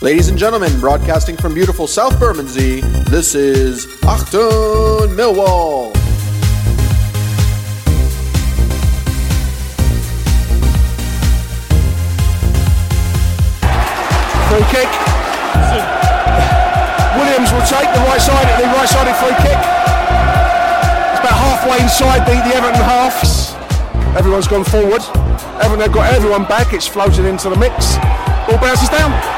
Ladies and gentlemen, broadcasting from beautiful South Bermondsey, this is Achtung Millwall. Free kick. Williams will take the right side, the right sided free kick. It's about halfway inside the, the Everton half. Everyone's gone forward. Everton have got everyone back. It's floated into the mix. Ball bounces down.